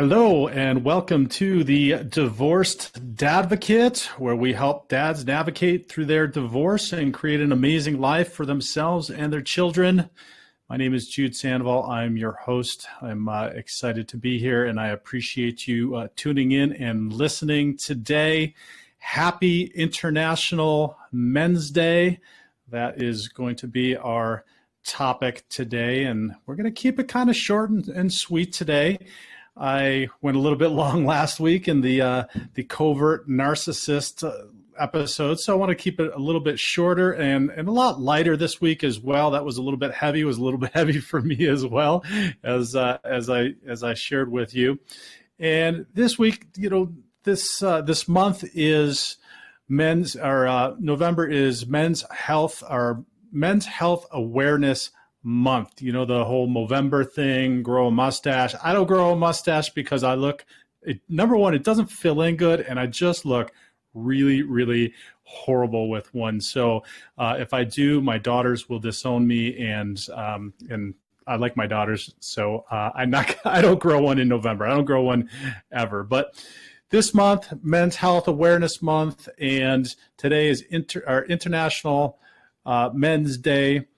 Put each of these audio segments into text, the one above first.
Hello, and welcome to the Divorced Dadvocate, where we help dads navigate through their divorce and create an amazing life for themselves and their children. My name is Jude Sandoval. I'm your host. I'm uh, excited to be here, and I appreciate you uh, tuning in and listening today. Happy International Men's Day. That is going to be our topic today, and we're going to keep it kind of short and, and sweet today. I went a little bit long last week in the uh, the covert narcissist uh, episode, so I want to keep it a little bit shorter and and a lot lighter this week as well. That was a little bit heavy. Was a little bit heavy for me as well as uh, as I as I shared with you. And this week, you know, this uh, this month is men's or uh, November is men's health or men's health awareness month. You know, the whole Movember thing, grow a mustache. I don't grow a mustache because I look, it, number one, it doesn't fill in good, and I just look really, really horrible with one. So uh, if I do, my daughters will disown me, and um, and I like my daughters, so uh, I'm not. I don't grow one in November. I don't grow one ever, but. This month, Men's Health Awareness Month, and today is inter, our International uh, Men's Day.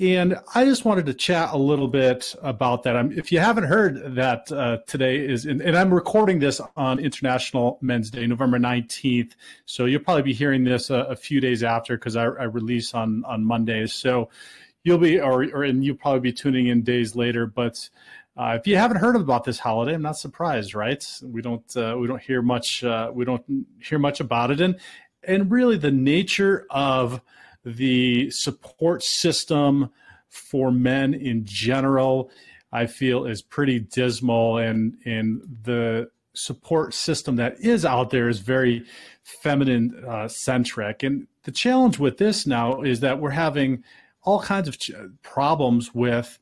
And I just wanted to chat a little bit about that. If you haven't heard that uh, today is, in, and I'm recording this on International Men's Day, November 19th. So you'll probably be hearing this a, a few days after because I, I, release on, on Mondays. So you'll be, or, or, and you'll probably be tuning in days later. But uh, if you haven't heard about this holiday, I'm not surprised, right? We don't, uh, we don't hear much, uh, we don't hear much about it. And, and really the nature of, the support system for men in general, I feel, is pretty dismal, and and the support system that is out there is very feminine uh, centric. And the challenge with this now is that we're having all kinds of ch- problems with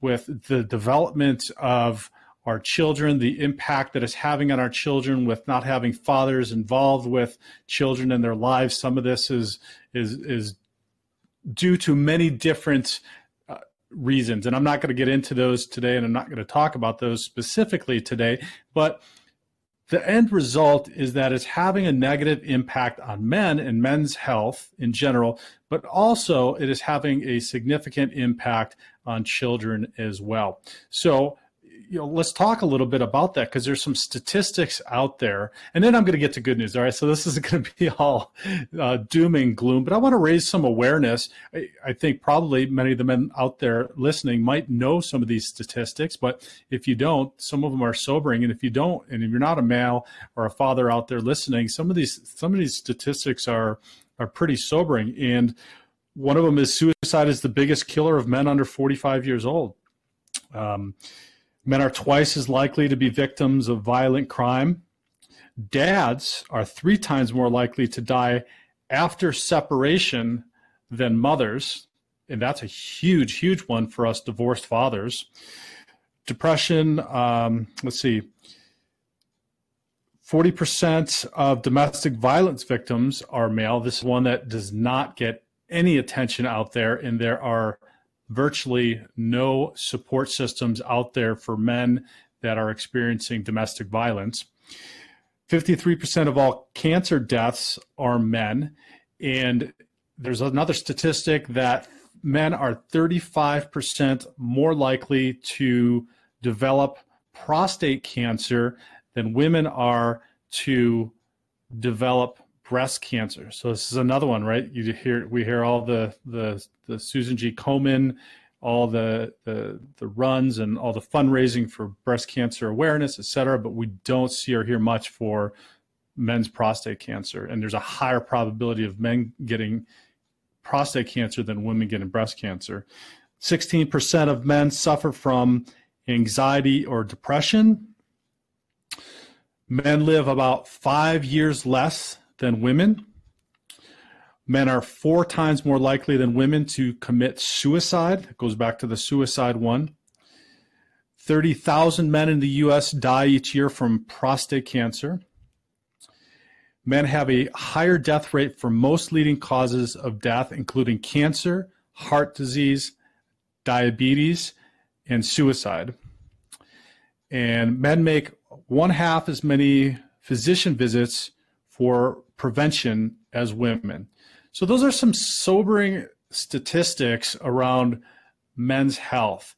with the development of our children, the impact that it's having on our children with not having fathers involved with children in their lives. Some of this is is is due to many different uh, reasons, and I'm not going to get into those today, and I'm not going to talk about those specifically today, but the end result is that it's having a negative impact on men and men's health in general, but also it is having a significant impact on children as well. So you know, let's talk a little bit about that because there's some statistics out there, and then I'm going to get to good news. All right, so this isn't going to be all uh, doom and gloom, but I want to raise some awareness. I, I, think probably many of the men out there listening might know some of these statistics, but if you don't, some of them are sobering. And if you don't, and if you're not a male or a father out there listening, some of these some of these statistics are are pretty sobering. And one of them is suicide is the biggest killer of men under 45 years old. Um, Men are twice as likely to be victims of violent crime. Dads are three times more likely to die after separation than mothers. And that's a huge, huge one for us divorced fathers. Depression, um, let's see, 40% of domestic violence victims are male. This is one that does not get any attention out there, and there are virtually no support systems out there for men that are experiencing domestic violence. 53% of all cancer deaths are men. And there's another statistic that men are 35% more likely to develop prostate cancer than women are to develop breast cancer. So this is another one, right? You hear we hear all the the the Susan G. Komen, all the the the runs and all the fundraising for breast cancer awareness, et cetera, but we don't see or hear much for men's prostate cancer. And there's a higher probability of men getting prostate cancer than women getting breast cancer. 16% of men suffer from anxiety or depression. Men live about five years less than women. Men are four times more likely than women to commit suicide. It goes back to the suicide one. 30,000 men in the US die each year from prostate cancer. Men have a higher death rate for most leading causes of death, including cancer, heart disease, diabetes, and suicide. And men make one half as many physician visits for prevention as women. So, those are some sobering statistics around men's health.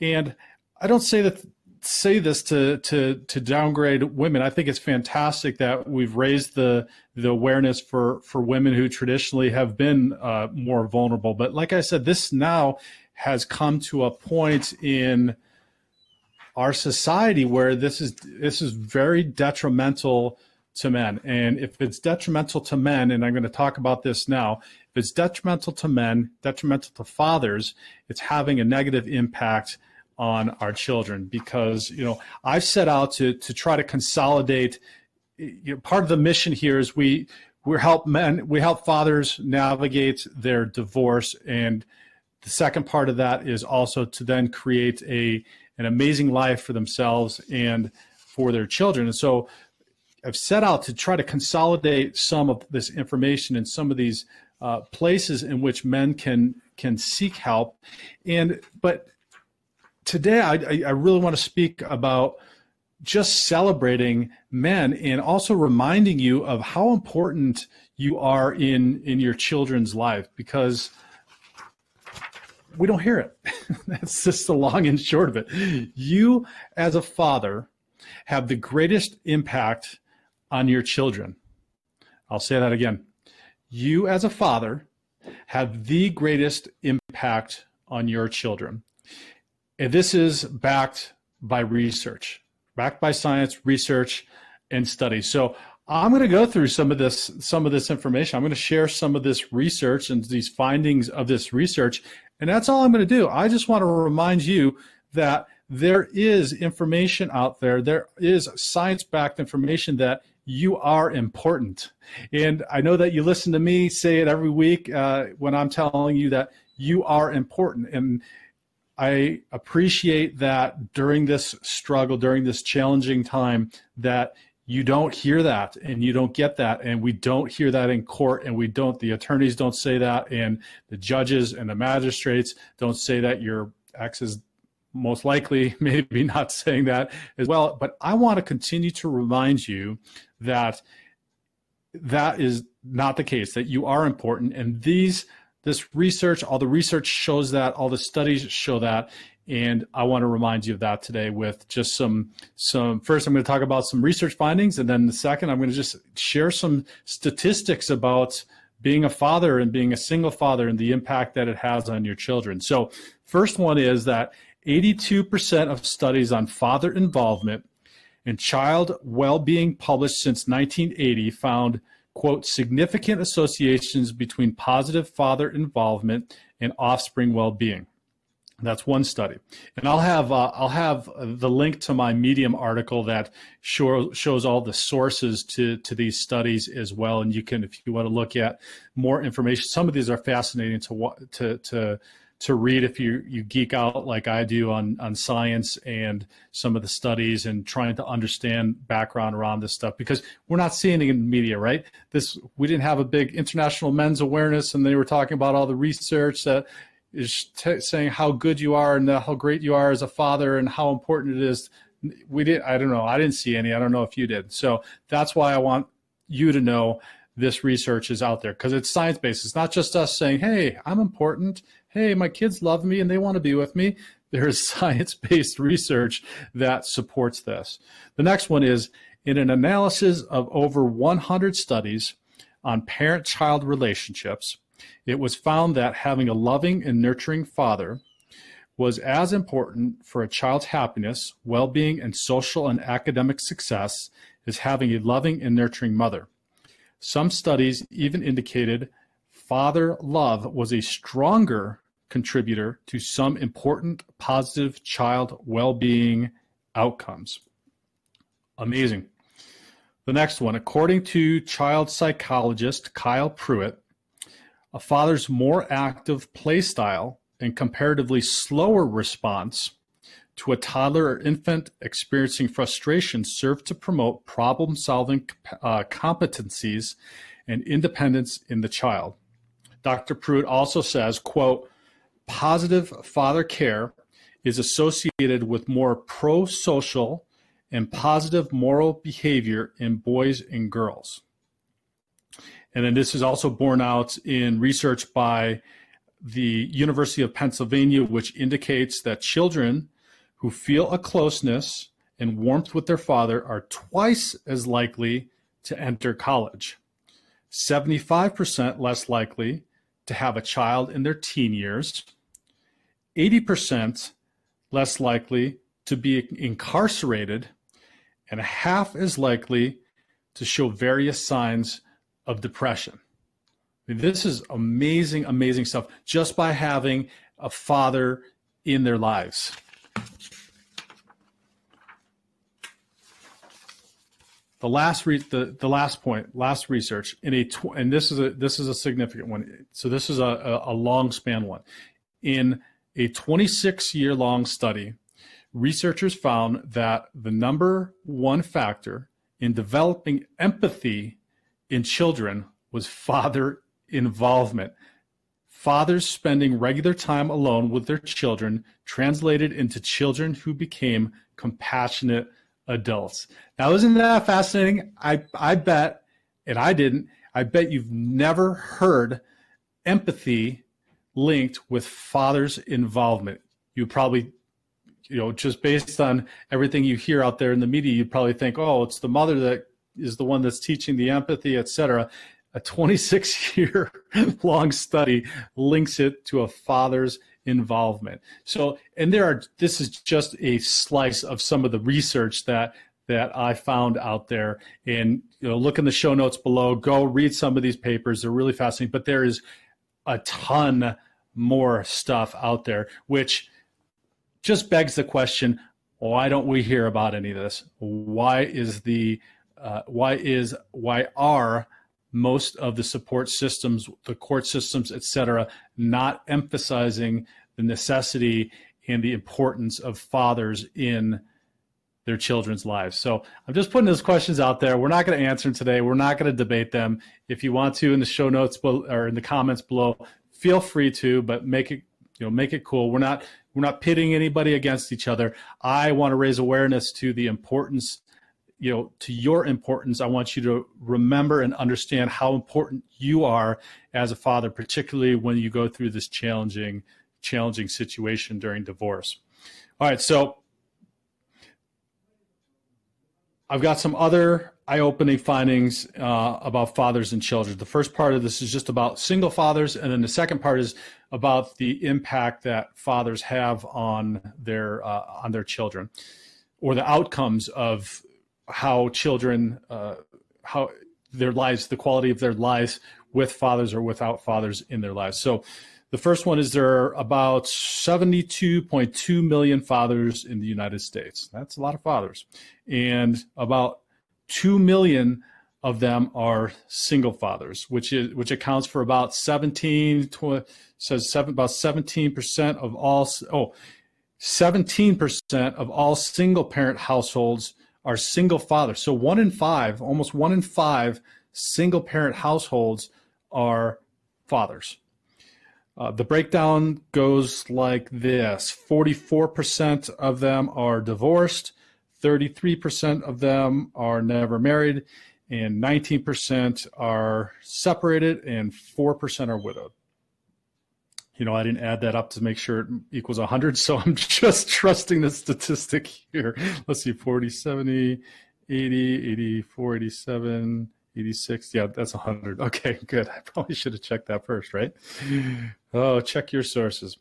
And I don't say that say this to to to downgrade women. I think it's fantastic that we've raised the the awareness for for women who traditionally have been uh, more vulnerable. But like I said, this now has come to a point in our society where this is this is very detrimental to men. And if it's detrimental to men, and I'm going to talk about this now, if it's detrimental to men, detrimental to fathers, it's having a negative impact on our children because you know I've set out to to try to consolidate. You know, part of the mission here is we we help men we help fathers navigate their divorce and the second part of that is also to then create a an amazing life for themselves and for their children and so I've set out to try to consolidate some of this information in some of these uh, places in which men can can seek help. And but today I, I really want to speak about just celebrating men and also reminding you of how important you are in in your children's life because we don't hear it. That's just the long and short of it. You as a father have the greatest impact on your children i'll say that again you as a father have the greatest impact on your children and this is backed by research, backed by science, research, and studies. So I'm going to go through some of this some of this information. I'm going to share some of this research and these findings of this research, and that's all I'm going to do. I just want to remind you that there is information out there. There is science-backed information that you are important. And I know that you listen to me say it every week uh, when I'm telling you that you are important. And I appreciate that during this struggle, during this challenging time, that you don't hear that and you don't get that and we don't hear that in court and we don't the attorneys don't say that and the judges and the magistrates don't say that your ex is most likely maybe not saying that as well but i want to continue to remind you that that is not the case that you are important and these this research, all the research shows that, all the studies show that, and I want to remind you of that today with just some some. First, I'm going to talk about some research findings, and then the second, I'm going to just share some statistics about being a father and being a single father and the impact that it has on your children. So, first one is that 82% of studies on father involvement and child well-being published since 1980 found quote, significant associations between positive father involvement and offspring well-being. That's one study, and I'll have uh, I'll have the link to my Medium article that show, shows all the sources to to these studies as well. And you can, if you want to look at more information, some of these are fascinating to to to to read if you you geek out like I do on on science and some of the studies and trying to understand background around this stuff because we're not seeing it in the media, right? This we didn't have a big international men's awareness, and they were talking about all the research that is t- saying how good you are and how great you are as a father and how important it is. We didn't. I don't know. I didn't see any. I don't know if you did. So that's why I want you to know this research is out there because it's science based. It's not just us saying, "Hey, I'm important." Hey, my kids love me and they want to be with me. There is science based research that supports this. The next one is in an analysis of over 100 studies on parent child relationships, it was found that having a loving and nurturing father was as important for a child's happiness, well being, and social and academic success as having a loving and nurturing mother. Some studies even indicated father love was a stronger contributor to some important positive child well-being outcomes. Amazing. The next one, according to child psychologist Kyle Pruett, a father's more active play style and comparatively slower response to a toddler or infant experiencing frustration serve to promote problem solving uh, competencies and independence in the child. Dr. Pruett also says, quote, Positive father care is associated with more pro social and positive moral behavior in boys and girls. And then this is also borne out in research by the University of Pennsylvania, which indicates that children who feel a closeness and warmth with their father are twice as likely to enter college, 75% less likely to have a child in their teen years, 80% less likely to be incarcerated, and half as likely to show various signs of depression. I mean, this is amazing, amazing stuff just by having a father in their lives. The last re- the, the last point, last research in a tw- and this is a this is a significant one. So this is a, a, a long span one. In a 26 year long study, researchers found that the number one factor in developing empathy in children was father involvement. Fathers spending regular time alone with their children translated into children who became compassionate adults. Now, isn't that fascinating? I, I bet, and I didn't, I bet you've never heard empathy linked with father's involvement. You probably, you know, just based on everything you hear out there in the media, you probably think, oh, it's the mother that is the one that's teaching the empathy, etc. A 26 year long study links it to a father's involvement. So, and there are, this is just a slice of some of the research that, that I found out there. And, you know, look in the show notes below, go read some of these papers. They're really fascinating, but there is a ton more stuff out there, which just begs the question, why don't we hear about any of this? Why is the, uh, why is, why are most of the support systems, the court systems, et cetera, not emphasizing the necessity and the importance of fathers in their children's lives. So I'm just putting those questions out there. We're not going to answer them today. We're not going to debate them. If you want to in the show notes or in the comments below, feel free to, but make it you know make it cool. We're not we're not pitting anybody against each other. I want to raise awareness to the importance you know to your importance i want you to remember and understand how important you are as a father particularly when you go through this challenging challenging situation during divorce all right so i've got some other eye-opening findings uh, about fathers and children. The first part of this is just about single fathers and then the second part is about the impact that fathers have on their uh, on their children or the outcomes of how children uh, how their lives the quality of their lives with fathers or without fathers in their lives. So the first one is there are about 72.2 million fathers in the united states that's a lot of fathers and about 2 million of them are single fathers which is which accounts for about 17 20, says seven, about 17% of all oh 17% of all single parent households are single fathers. So one in five, almost one in five single parent households are fathers. Uh, the breakdown goes like this 44% of them are divorced, 33% of them are never married, and 19% are separated, and 4% are widowed you know, I didn't add that up to make sure it equals 100. So I'm just trusting the statistic here. Let's see, 40, 70, 80, 84, 87, 86. Yeah, that's 100. Okay, good. I probably should have checked that first, right? Oh, check your sources.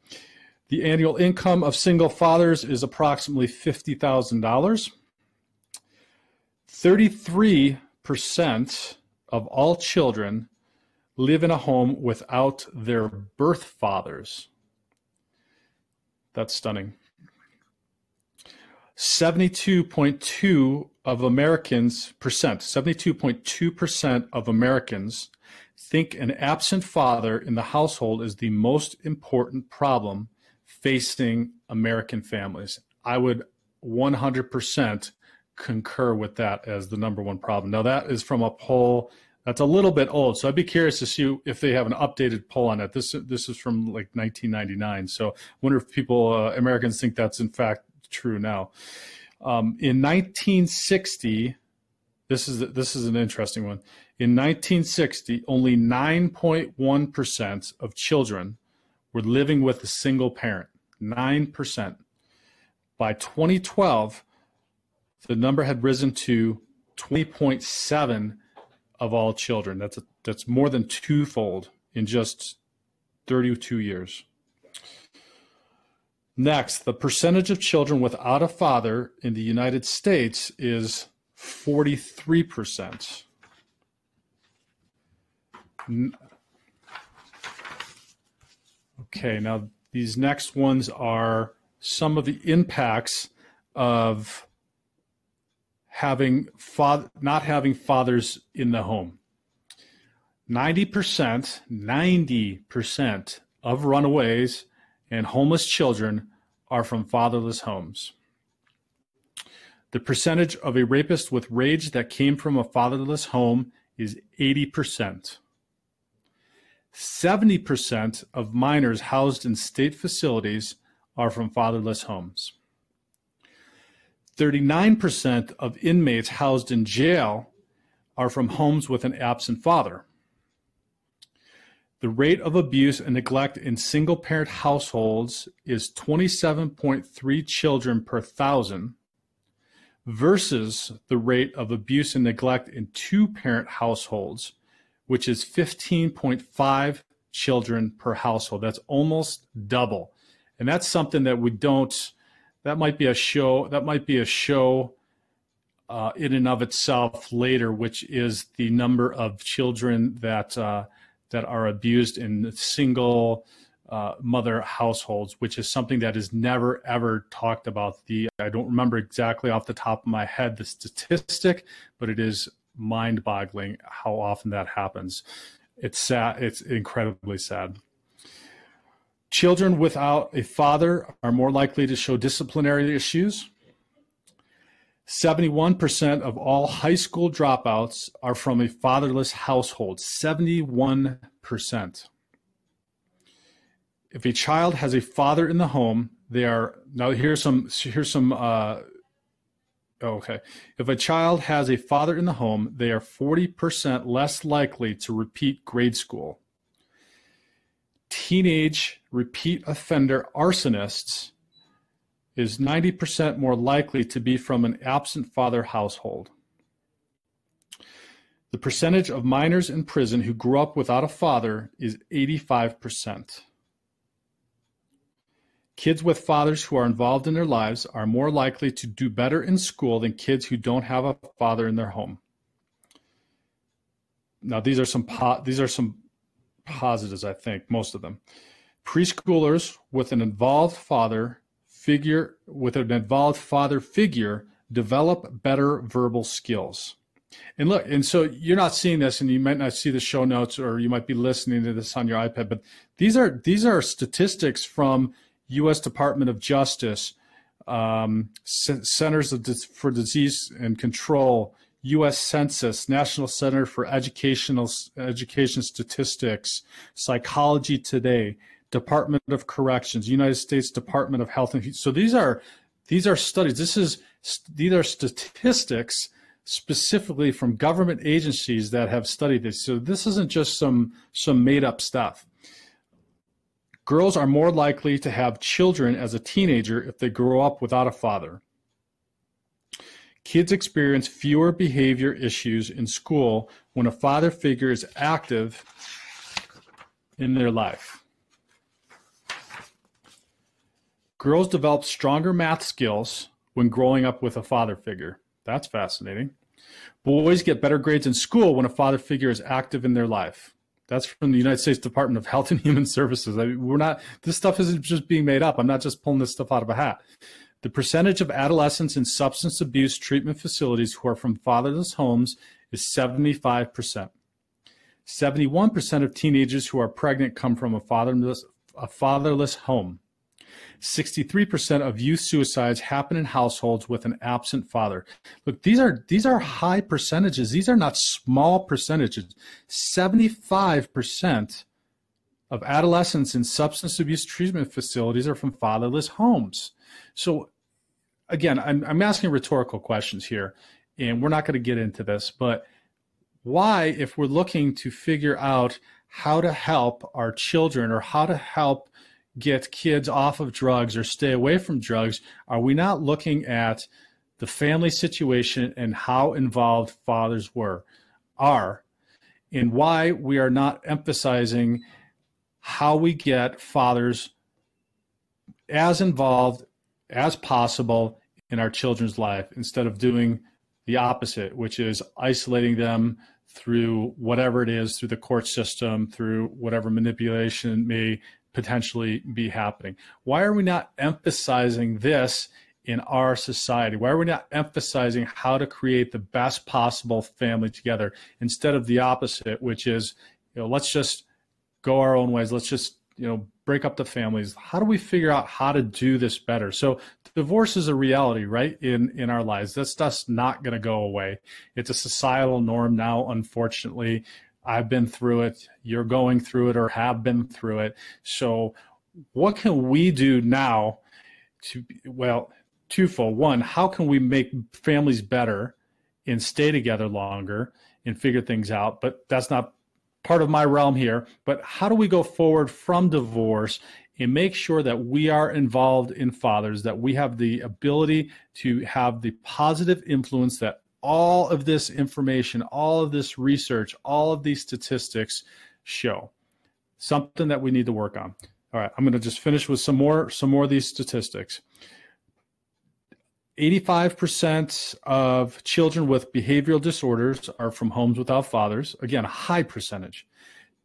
The annual income of single fathers is approximately $50,000. 33% of all children live in a home without their birth fathers. That's stunning. 72.2 of Americans percent 72.2% of Americans think an absent father in the household is the most important problem facing American families. I would 100% concur with that as the number one problem. Now that is from a poll that's a little bit old, so I'd be curious to see if they have an updated poll on it. This this is from like 1999, so I wonder if people uh, Americans think that's in fact true now. Um, in 1960, this is this is an interesting one. In 1960, only 9.1 percent of children were living with a single parent. Nine percent. By 2012, the number had risen to 20.7 of all children. That's a, that's more than twofold in just 32 years. Next, the percentage of children without a father in the United States is 43%. Okay, now these next ones are some of the impacts of having father, not having fathers in the home. 90%, 90% of runaways and homeless children are from fatherless homes. The percentage of a rapist with rage that came from a fatherless home is 80%. 70% of minors housed in state facilities are from fatherless homes. 39% of inmates housed in jail are from homes with an absent father. The rate of abuse and neglect in single parent households is 27.3 children per thousand versus the rate of abuse and neglect in two parent households, which is 15.5 children per household. That's almost double. And that's something that we don't, that might be a show, that might be a show uh, in and of itself later, which is the number of children that, uh, that are abused in single uh, mother households, which is something that is never ever talked about. The I don't remember exactly off the top of my head the statistic, but it is mind-boggling how often that happens. It's sad. It's incredibly sad. Children without a father are more likely to show disciplinary issues. 71% of all high school dropouts are from a fatherless household. 71%. If a child has a father in the home, they are now here's some here's some uh, oh, okay. If a child has a father in the home, they are 40% less likely to repeat grade school. Teenage repeat offender arsonists is 90% more likely to be from an absent father household. The percentage of minors in prison who grew up without a father is 85%. Kids with fathers who are involved in their lives are more likely to do better in school than kids who don't have a father in their home. Now, these are some po- these are some positives, I think, most of them. Preschoolers with an involved father figure with an involved father figure develop better verbal skills. And look, and so you're not seeing this, and you might not see the show notes, or you might be listening to this on your iPad. But these are these are statistics from U.S. Department of Justice, um, C- Centers for Disease and Control, U.S. Census, National Center for Educational Education Statistics, Psychology Today. Department of Corrections, United States Department of Health and so these are these are studies. This is these are statistics specifically from government agencies that have studied this. So this isn't just some some made up stuff. Girls are more likely to have children as a teenager if they grow up without a father. Kids experience fewer behavior issues in school when a father figure is active in their life. Girls develop stronger math skills when growing up with a father figure. That's fascinating. Boys get better grades in school when a father figure is active in their life. That's from the United States Department of Health and Human Services. I mean, we're not, this stuff isn't just being made up. I'm not just pulling this stuff out of a hat. The percentage of adolescents in substance abuse treatment facilities who are from fatherless homes is 75%. 71% of teenagers who are pregnant come from a fatherless, a fatherless home. 63% of youth suicides happen in households with an absent father. Look, these are these are high percentages. These are not small percentages. 75% of adolescents in substance abuse treatment facilities are from fatherless homes. So again, I'm, I'm asking rhetorical questions here, and we're not going to get into this, but why, if we're looking to figure out how to help our children or how to help get kids off of drugs or stay away from drugs, are we not looking at the family situation and how involved fathers were, are, and why we are not emphasizing how we get fathers as involved as possible in our children's life instead of doing the opposite, which is isolating them through whatever it is, through the court system, through whatever manipulation may potentially be happening. Why are we not emphasizing this in our society? Why are we not emphasizing how to create the best possible family together instead of the opposite, which is, you know, let's just go our own ways. Let's just, you know, break up the families. How do we figure out how to do this better? So divorce is a reality, right? In in our lives. That's just not going to go away. It's a societal norm now, unfortunately. I've been through it. You're going through it or have been through it. So what can we do now to well, twofold. One, how can we make families better and stay together longer and figure things out? But that's not part of my realm here. But how do we go forward from divorce and make sure that we are involved in fathers, that we have the ability to have the positive influence that all of this information, all of this research, all of these statistics show? Something that we need to work on. All right, I'm going to just finish with some more some more of these statistics. 85% of children with behavioral disorders are from homes without fathers. Again, a high percentage.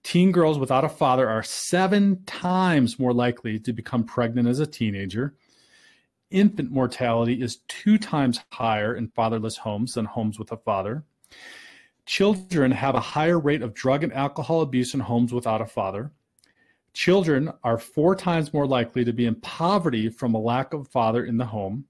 Teen girls without a father are seven times more likely to become pregnant as a teenager. Infant mortality is two times higher in fatherless homes than homes with a father. Children have a higher rate of drug and alcohol abuse in homes without a father. Children are four times more likely to be in poverty from a lack of father in the home.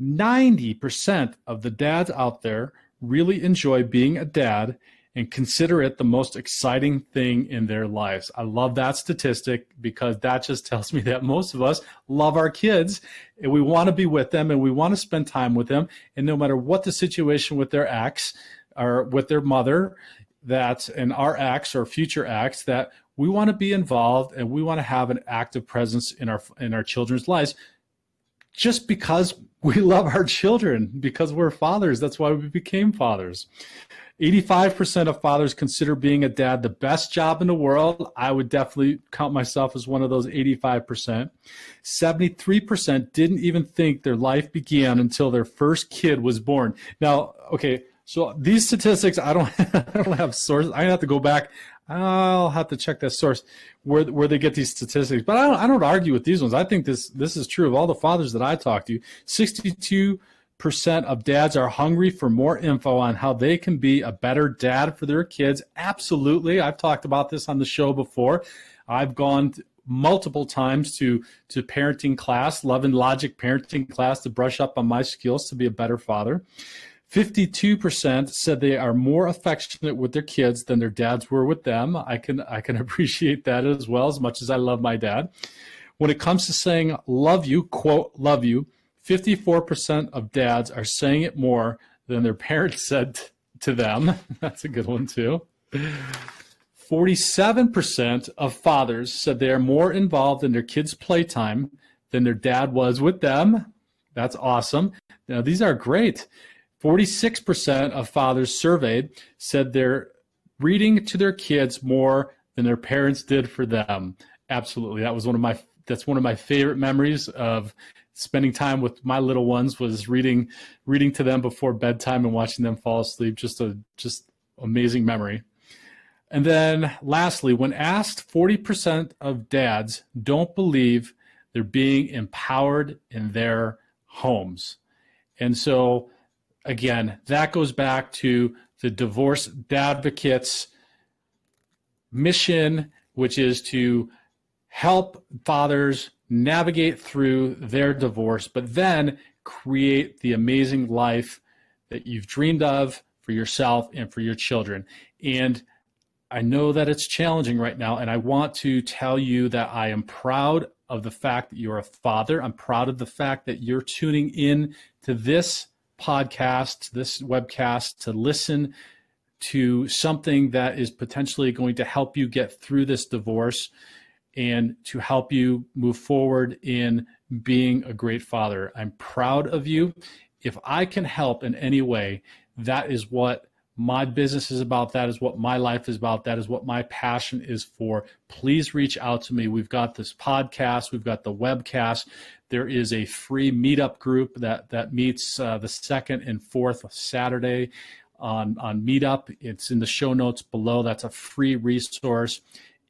90% of the dads out there really enjoy being a dad and consider it the most exciting thing in their lives. I love that statistic because that just tells me that most of us love our kids and we want to be with them and we want to spend time with them. And no matter what the situation with their ex or with their mother, that and our ex or future ex, that we want to be involved and we want to have an active presence in our in our children's lives just because we love our children because we're fathers. That's why we became fathers. 85% of fathers consider being a dad the best job in the world. I would definitely count myself as one of those 85%. 73% didn't even think their life began until their first kid was born. Now, okay, so these statistics, I don't, I don't have sources. I have to go back. I'll have to check that source where where they get these statistics. But I don't, I don't argue with these ones. I think this this is true of all the fathers that I talk to. 62 percent of dads are hungry for more info on how they can be a better dad for their kids. Absolutely. I've talked about this on the show before. I've gone multiple times to to parenting class, love and logic parenting class to brush up on my skills to be a better father. 52% said they are more affectionate with their kids than their dads were with them. I can I can appreciate that as well as much as I love my dad. When it comes to saying love you, quote love you, 54% of dads are saying it more than their parents said to them. That's a good one too. 47% of fathers said they are more involved in their kids' playtime than their dad was with them. That's awesome. Now, these are great. 46% of fathers surveyed said they're reading to their kids more than their parents did for them. Absolutely. That was one of my that's one of my favorite memories of spending time with my little ones was reading reading to them before bedtime and watching them fall asleep. Just a just amazing memory. And then lastly when asked 40% of dads don't believe they're being empowered in their homes. And so again that goes back to the Divorced Dadvocate's mission which is to help fathers navigate through their divorce, but then create the amazing life that you've dreamed of for yourself and for your children. And I know that it's challenging right now, and I want to tell you that I am proud of the fact that you're a father. I'm proud of the fact that you're tuning in to this podcast, this webcast, to listen to something that is potentially going to help you get through this divorce and to help you move forward in being a great father. I'm proud of you. If I can help in any way, that is what my business is about. That is what my life is about. That is what my passion is for. Please reach out to me. We've got this podcast, we've got the webcast. There is a free meetup group that, that meets uh, the second and fourth Saturday on, on Meetup. It's in the show notes below. That's a free resource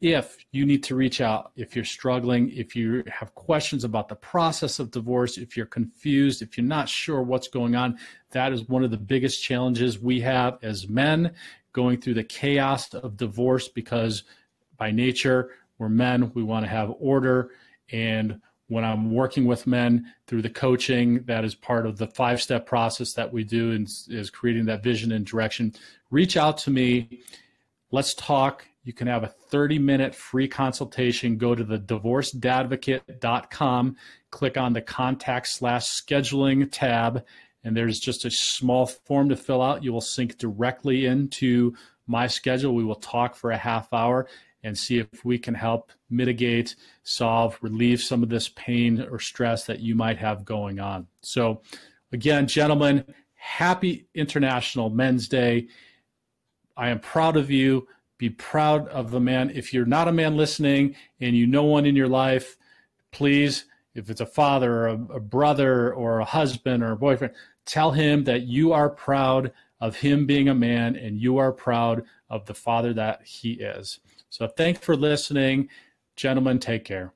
if you need to reach out, if you're struggling, if you have questions about the process of divorce, if you're confused, if you're not sure what's going on, that is one of the biggest challenges we have as men going through the chaos of divorce because by nature, we're men, we want to have order. And when I'm working with men through the coaching, that is part of the five step process that we do and is creating that vision and direction. Reach out to me. Let's talk you can have a 30 minute free consultation. Go to the divorceddadvocate.com, click on the contact slash scheduling tab, and there's just a small form to fill out. You will sync directly into my schedule. We will talk for a half hour and see if we can help mitigate, solve, relieve some of this pain or stress that you might have going on. So, again, gentlemen, happy International Men's Day. I am proud of you be proud of the man. If you're not a man listening and you know one in your life, please, if it's a father or a, a brother or a husband or a boyfriend, tell him that you are proud of him being a man and you are proud of the father that he is. So thanks for listening. Gentlemen, take care.